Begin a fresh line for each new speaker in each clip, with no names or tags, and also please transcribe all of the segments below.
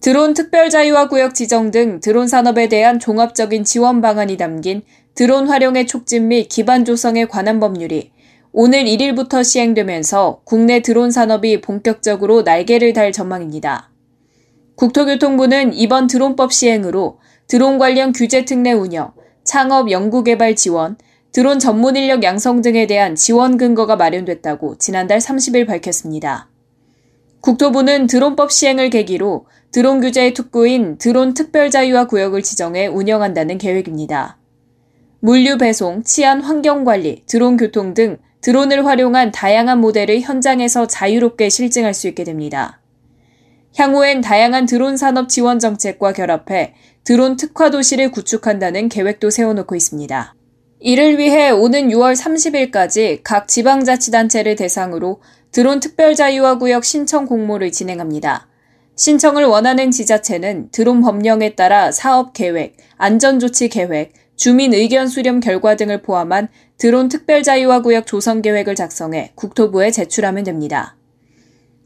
드론 특별자유화 구역 지정 등 드론 산업에 대한 종합적인 지원 방안이 담긴 드론 활용의 촉진 및 기반 조성에 관한 법률이 오늘 1일부터 시행되면서 국내 드론 산업이 본격적으로 날개를 달 전망입니다. 국토교통부는 이번 드론법 시행으로 드론 관련 규제 특례 운영, 창업 연구개발 지원, 드론 전문 인력 양성 등에 대한 지원 근거가 마련됐다고 지난달 30일 밝혔습니다. 국토부는 드론법 시행을 계기로 드론 규제의 특구인 드론 특별자유화 구역을 지정해 운영한다는 계획입니다. 물류 배송, 치안 환경 관리, 드론 교통 등 드론을 활용한 다양한 모델을 현장에서 자유롭게 실증할 수 있게 됩니다. 향후엔 다양한 드론 산업 지원 정책과 결합해 드론 특화 도시를 구축한다는 계획도 세워놓고 있습니다. 이를 위해 오는 6월 30일까지 각 지방자치단체를 대상으로 드론 특별자유화구역 신청 공모를 진행합니다. 신청을 원하는 지자체는 드론 법령에 따라 사업 계획, 안전조치 계획, 주민 의견 수렴 결과 등을 포함한 드론 특별자유화구역 조성 계획을 작성해 국토부에 제출하면 됩니다.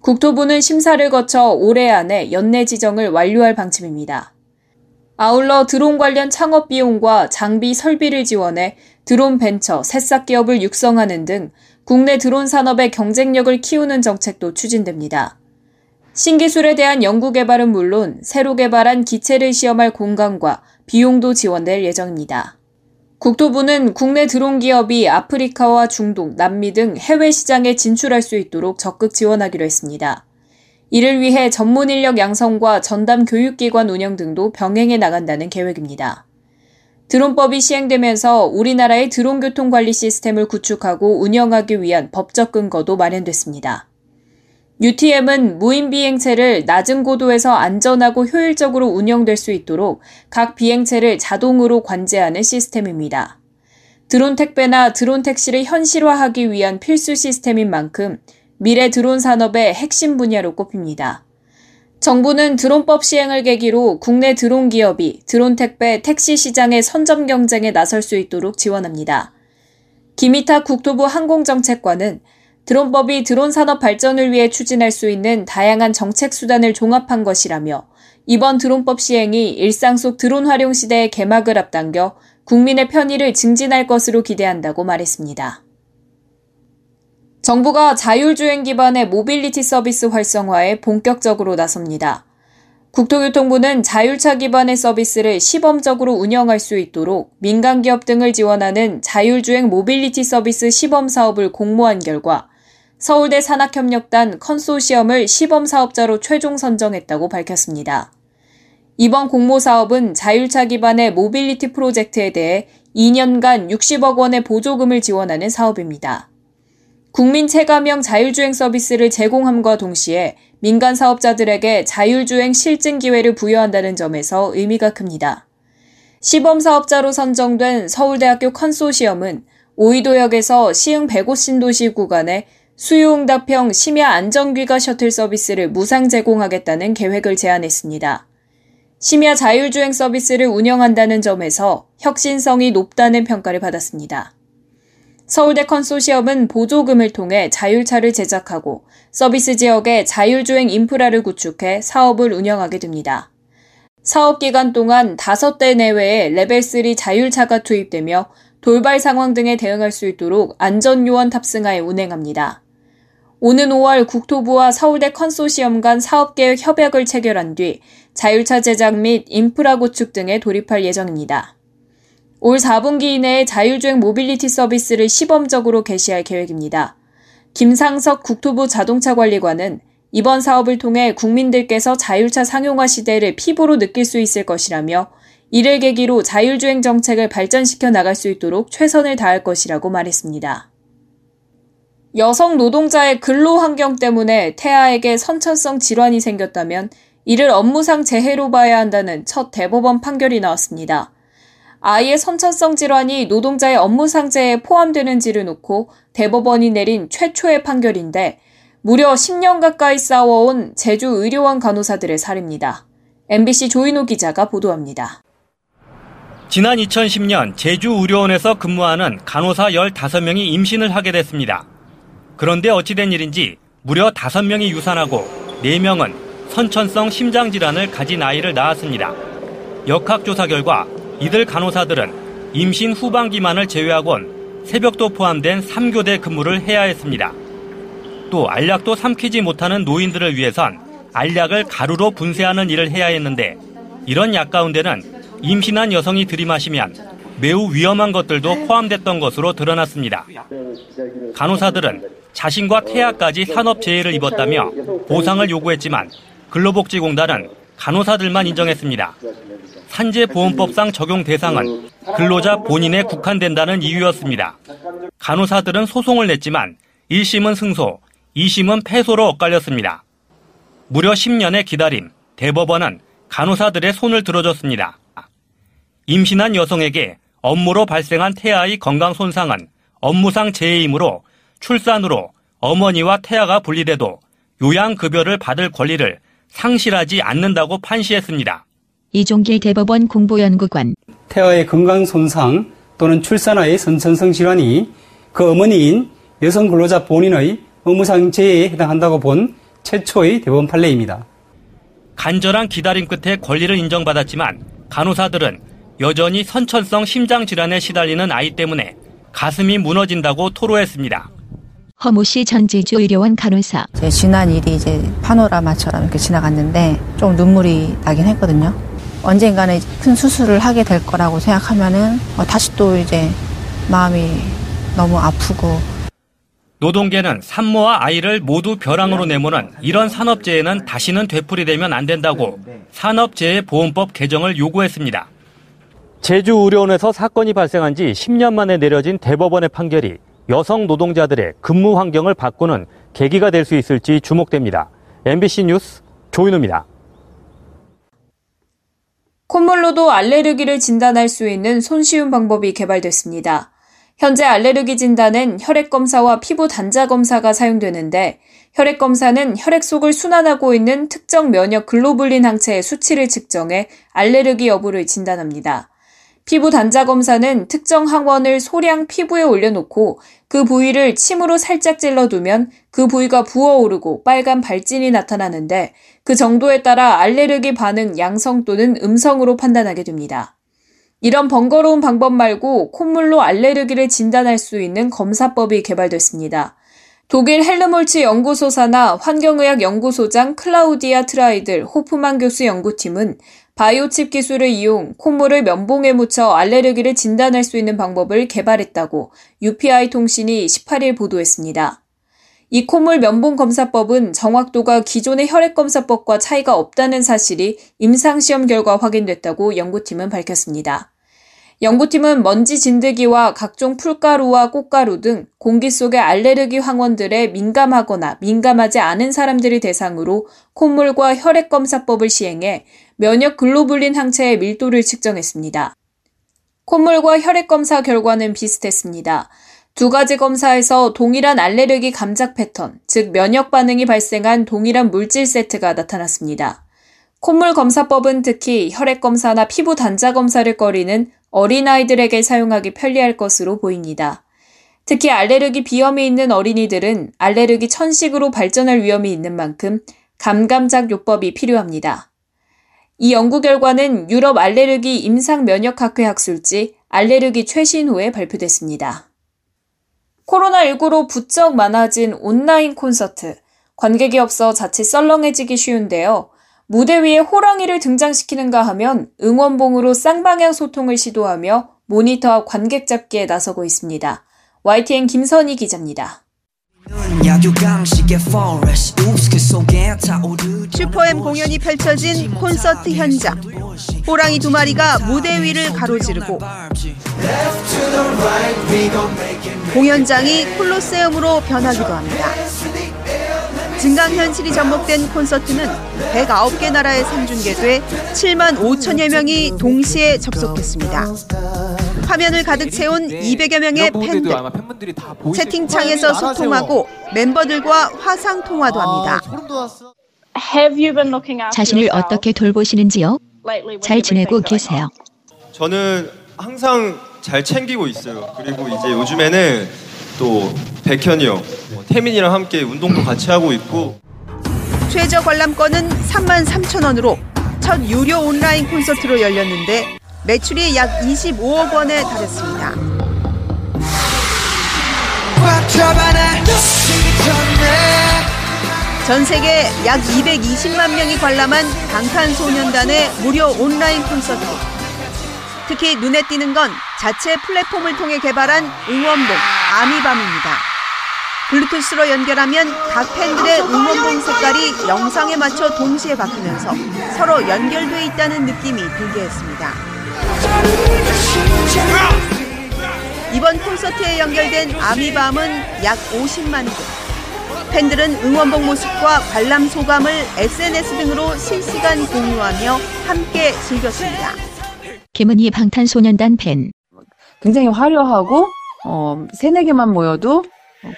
국토부는 심사를 거쳐 올해 안에 연내 지정을 완료할 방침입니다. 아울러 드론 관련 창업 비용과 장비 설비를 지원해 드론 벤처, 새싹 기업을 육성하는 등 국내 드론 산업의 경쟁력을 키우는 정책도 추진됩니다. 신기술에 대한 연구 개발은 물론 새로 개발한 기체를 시험할 공간과 비용도 지원될 예정입니다. 국토부는 국내 드론 기업이 아프리카와 중동, 남미 등 해외 시장에 진출할 수 있도록 적극 지원하기로 했습니다. 이를 위해 전문 인력 양성과 전담 교육기관 운영 등도 병행해 나간다는 계획입니다. 드론법이 시행되면서 우리나라의 드론 교통 관리 시스템을 구축하고 운영하기 위한 법적 근거도 마련됐습니다. UTM은 무인 비행체를 낮은 고도에서 안전하고 효율적으로 운영될 수 있도록 각 비행체를 자동으로 관제하는 시스템입니다. 드론 택배나 드론 택시를 현실화하기 위한 필수 시스템인 만큼 미래 드론 산업의 핵심 분야로 꼽힙니다. 정부는 드론법 시행을 계기로 국내 드론 기업이 드론 택배 택시 시장의 선점 경쟁에 나설 수 있도록 지원합니다. 김이탁 국토부 항공정책관은 드론법이 드론 산업 발전을 위해 추진할 수 있는 다양한 정책 수단을 종합한 것이라며 이번 드론법 시행이 일상 속 드론 활용 시대의 개막을 앞당겨 국민의 편의를 증진할 것으로 기대한다고 말했습니다. 정부가 자율주행 기반의 모빌리티 서비스 활성화에 본격적으로 나섭니다. 국토교통부는 자율차 기반의 서비스를 시범적으로 운영할 수 있도록 민간 기업 등을 지원하는 자율주행 모빌리티 서비스 시범 사업을 공모한 결과 서울대 산학협력단 컨소시엄을 시범 사업자로 최종 선정했다고 밝혔습니다. 이번 공모 사업은 자율차 기반의 모빌리티 프로젝트에 대해 2년간 60억 원의 보조금을 지원하는 사업입니다. 국민 체감형 자율주행 서비스를 제공함과 동시에 민간 사업자들에게 자율주행 실증 기회를 부여한다는 점에서 의미가 큽니다. 시범 사업자로 선정된 서울대학교 컨소시엄은 오이도역에서 시흥 105 신도시 구간에 수요응답형 심야 안전귀가 셔틀 서비스를 무상 제공하겠다는 계획을 제안했습니다. 심야 자율주행 서비스를 운영한다는 점에서 혁신성이 높다는 평가를 받았습니다. 서울대 컨소시엄은 보조금을 통해 자율차를 제작하고 서비스 지역에 자율주행 인프라를 구축해 사업을 운영하게 됩니다. 사업 기간 동안 5대 내외에 레벨3 자율차가 투입되며 돌발 상황 등에 대응할 수 있도록 안전요원 탑승하에 운행합니다. 오는 5월 국토부와 서울대 컨소시엄 간 사업계획 협약을 체결한 뒤 자율차 제작 및 인프라 구축 등에 돌입할 예정입니다. 올 4분기 이내에 자율주행 모빌리티 서비스를 시범적으로 개시할 계획입니다. 김상석 국토부 자동차 관리관은 이번 사업을 통해 국민들께서 자율차 상용화 시대를 피부로 느낄 수 있을 것이라며 이를 계기로 자율주행 정책을 발전시켜 나갈 수 있도록 최선을 다할 것이라고 말했습니다. 여성 노동자의 근로 환경 때문에 태아에게 선천성 질환이 생겼다면 이를 업무상 재해로 봐야 한다는 첫 대법원 판결이 나왔습니다. 아이의 선천성 질환이 노동자의 업무상 재해에 포함되는지를 놓고 대법원이 내린 최초의 판결인데 무려 10년 가까이 싸워온 제주 의료원 간호사들의 사례입니다. MBC 조인호 기자가 보도합니다.
지난 2010년 제주 의료원에서 근무하는 간호사 15명이 임신을 하게 됐습니다. 그런데 어찌된 일인지 무려 5명이 유산하고 4명은 선천성 심장질환을 가진 아이를 낳았습니다. 역학조사 결과 이들 간호사들은 임신 후반기만을 제외하곤 새벽도 포함된 3교대 근무를 해야 했습니다. 또 알약도 삼키지 못하는 노인들을 위해선 알약을 가루로 분쇄하는 일을 해야 했는데 이런 약 가운데는 임신한 여성이 들이마시면 매우 위험한 것들도 포함됐던 것으로 드러났습니다. 간호사들은 자신과 태아까지 산업재해를 입었다며 보상을 요구했지만 근로복지공단은 간호사들만 인정했습니다. 산재보험법상 적용 대상은 근로자 본인에 국한된다는 이유였습니다. 간호사들은 소송을 냈지만 1심은 승소, 2심은 패소로 엇갈렸습니다. 무려 10년의 기다림, 대법원은 간호사들의 손을 들어줬습니다. 임신한 여성에게 업무로 발생한 태아의 건강 손상은 업무상 재해이므로 출산으로 어머니와 태아가 분리돼도 요양급여를 받을 권리를 상실하지 않는다고 판시했습니다.
이종길 대법원 공보연구관
태아의 건강 손상 또는 출산의 선천성 질환이 그 어머니인 여성 근로자 본인의 업무상 재해에 해당한다고 본 최초의 대법원 판례입니다.
간절한 기다림 끝에 권리를 인정받았지만 간호사들은 여전히 선천성 심장 질환에 시달리는 아이 때문에 가슴이 무너진다고 토로했습니다.
허무시 전제주 의료원 간호사.
제 지난 일이 이제 파노라마처럼 이렇게 지나갔는데 좀 눈물이 나긴 했거든요. 언젠가는 큰 수술을 하게 될 거라고 생각하면은 어, 다시 또 이제 마음이 너무 아프고
노동계는 산모와 아이를 모두 벼랑으로 내모는 이런 산업재해는 다시는 되풀이되면 안 된다고 산업재해보험법 개정을 요구했습니다. 제주 의료원에서 사건이 발생한 지 10년 만에 내려진 대법원의 판결이 여성 노동자들의 근무 환경을 바꾸는 계기가 될 수 있을지 주목됩니다. MBC 뉴스 조인우입니다.
콧물로도 알레르기를 진단할 수 있는 손쉬운 방법이 개발됐습니다. 현재 알레르기 진단은 혈액 검사와 피부 단자 검사가 사용되는데 혈액 검사는 혈액 속을 순환하고 있는 특정 면역 글로불린 항체의 수치를 측정해 알레르기 여부를 진단합니다. 피부 단자 검사는 특정 항원을 소량 피부에 올려놓고 그 부위를 침으로 살짝 찔러두면 그 부위가 부어오르고 빨간 발진이 나타나는데 그 정도에 따라 알레르기 반응 양성 또는 음성으로 판단하게 됩니다. 이런 번거로운 방법 말고 콧물로 알레르기를 진단할 수 있는 검사법이 개발됐습니다. 독일 헬름홀츠 연구소 산하 환경의학 연구소장 클라우디아 트라이들 호프만 교수 연구팀은 바이오칩 기술을 이용 콧물을 면봉에 묻혀 알레르기를 진단할 수 있는 방법을 개발했다고 UPI 통신이 18일 보도했습니다. 이 콧물 면봉 검사법은 정확도가 기존의 혈액 검사법과 차이가 없다는 사실이 임상시험 결과 확인됐다고 연구팀은 밝혔습니다. 연구팀은 먼지 진드기와 각종 풀가루와 꽃가루 등 공기 속의 알레르기 황원들에 민감하거나 민감하지 않은 사람들이 대상으로 콧물과 혈액 검사법을 시행해 면역 글로불린 항체의 밀도를 측정했습니다. 콧물과 혈액 검사 결과는 비슷했습니다. 두 가지 검사에서 동일한 알레르기 감작 패턴, 즉 면역 반응이 발생한 동일한 물질 세트가 나타났습니다. 콧물 검사법은 특히 혈액 검사나 피부 단자 검사를 꺼리는 어린아이들에게 사용하기 편리할 것으로 보입니다. 특히 알레르기 비염이 있는 어린이들은 알레르기 천식으로 발전할 위험이 있는 만큼 감감작 요법이 필요합니다. 이 연구 결과는 유럽 알레르기 임상 면역학회 학술지 알레르기 최신호에 발표됐습니다. 코로나19로 부쩍 많아진 온라인 콘서트. 관객이 없어 자칫 썰렁해지기 쉬운데요. 무대 위에 호랑이를 등장시키는가 하면 응원봉으로 쌍방향 소통을 시도하며 모니터와 관객 잡기에 나서고 있습니다. YTN 김선희 기자입니다.
슈퍼엠 공연이 펼쳐진 콘서트 현장. 호랑이 두 마리가 무대 위를 가로지르고 공연장이 콜로세움으로 변하기도 합니다. 증강 현실이 접목된 콘서트는 109개 나라에 생중계돼 7만 5천여 명이 동시에 접속했습니다. 화면을 가득 채운 200여 명의 팬들. 채팅창에서 소통하고 멤버들과 화상 통화도 합니다.
자신을 어떻게 돌보시는지요? 잘 지내고 계세요.
저는 항상 잘 챙기고 있어요. 그리고 이제 요즘에는 또 백현이 형, 뭐 태민이랑 함께 운동도 같이 하고 있고
최저 관람권은 3만 3천 원으로 첫 유료 온라인 콘서트로 열렸는데 매출이 약 25억 원에 달했습니다. 전 세계 약 220만 명이 관람한 방탄소년단의 무료 온라인 콘서트. 특히 눈에 띄는 건 자체 플랫폼을 통해 개발한 응원봉 아미밤입니다. 블루투스로 연결하면 각 팬들의 응원봉 색깔이 영상에 맞춰 동시에 바뀌면서 서로 연결돼 있다는 느낌이 들게 했습니다. 이번 콘서트에 연결된 아미밤은 약 50만 개. 팬들은 응원봉 모습과 관람 소감을 SNS 등으로 실시간 공유하며 함께 즐겼습니다.
김은희 방탄소년단 팬.
굉장히 화려하고 어, 세네 개만 모여도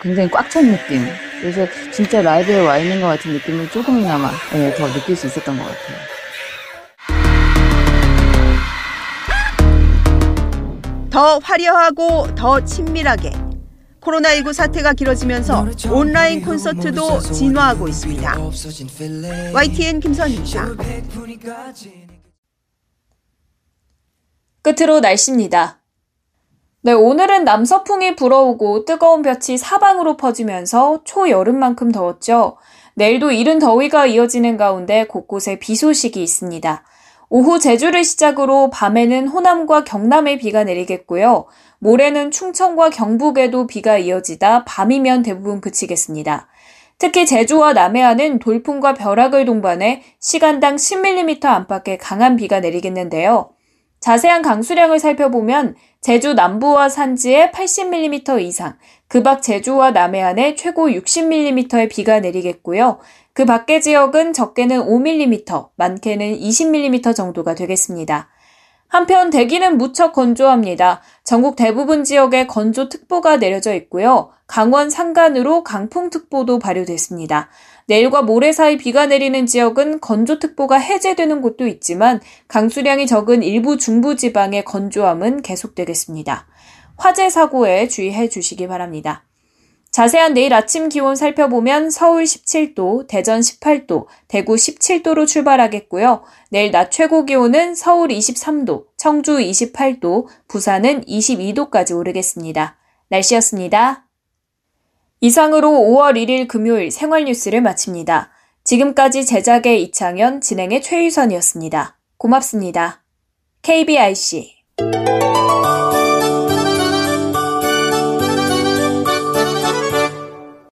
굉장히 꽉 찬 느낌. 그래서 진짜 라이브에 와 있는 것 같은 느낌을 조금이나마 예, 더 느낄 수 있었던 것 같아요.
더 화려하고 더 친밀하게 코로나19 사태가 길어지면서 온라인 콘서트도 진화하고 있습니다. YTN 김선입니다.
끝으로 날씨입니다. 네, 오늘은 남서풍이 불어오고 뜨거운 볕이 사방으로 퍼지면서 초여름만큼 더웠죠. 내일도 이른 더위가 이어지는 가운데 곳곳에 비 소식이 있습니다. 오후 제주를 시작으로 밤에는 호남과 경남에 비가 내리겠고요. 모레는 충청과 경북에도 비가 이어지다 밤이면 대부분 그치겠습니다. 특히 제주와 남해안은 돌풍과 벼락을 동반해 시간당 10mm 안팎의 강한 비가 내리겠는데요. 자세한 강수량을 살펴보면 제주 남부와 산지에 80mm 이상, 그 밖 제주와 남해안에 최고 60mm의 비가 내리겠고요. 그 밖의 지역은 적게는 5mm, 많게는 20mm 정도가 되겠습니다. 한편 대기는 무척 건조합니다. 전국 대부분 지역에 건조특보가 내려져 있고요. 강원 산간으로 강풍특보도 발효됐습니다. 내일과 모레 사이 비가 내리는 지역은 건조특보가 해제되는 곳도 있지만 강수량이 적은 일부 중부지방의 건조함은 계속되겠습니다. 화재 사고에 주의해 주시기 바랍니다. 자세한 내일 아침 기온 살펴보면 서울 17도, 대전 18도, 대구 17도로 출발하겠고요. 내일 낮 최고 기온은 서울 23도, 청주 28도, 부산은 22도까지 오르겠습니다. 날씨였습니다. 이상으로 5월 1일 금요일 생활 뉴스를 마칩니다. 지금까지 제작의 이창현, 진행의 최유선이었습니다. 고맙습니다. KBIC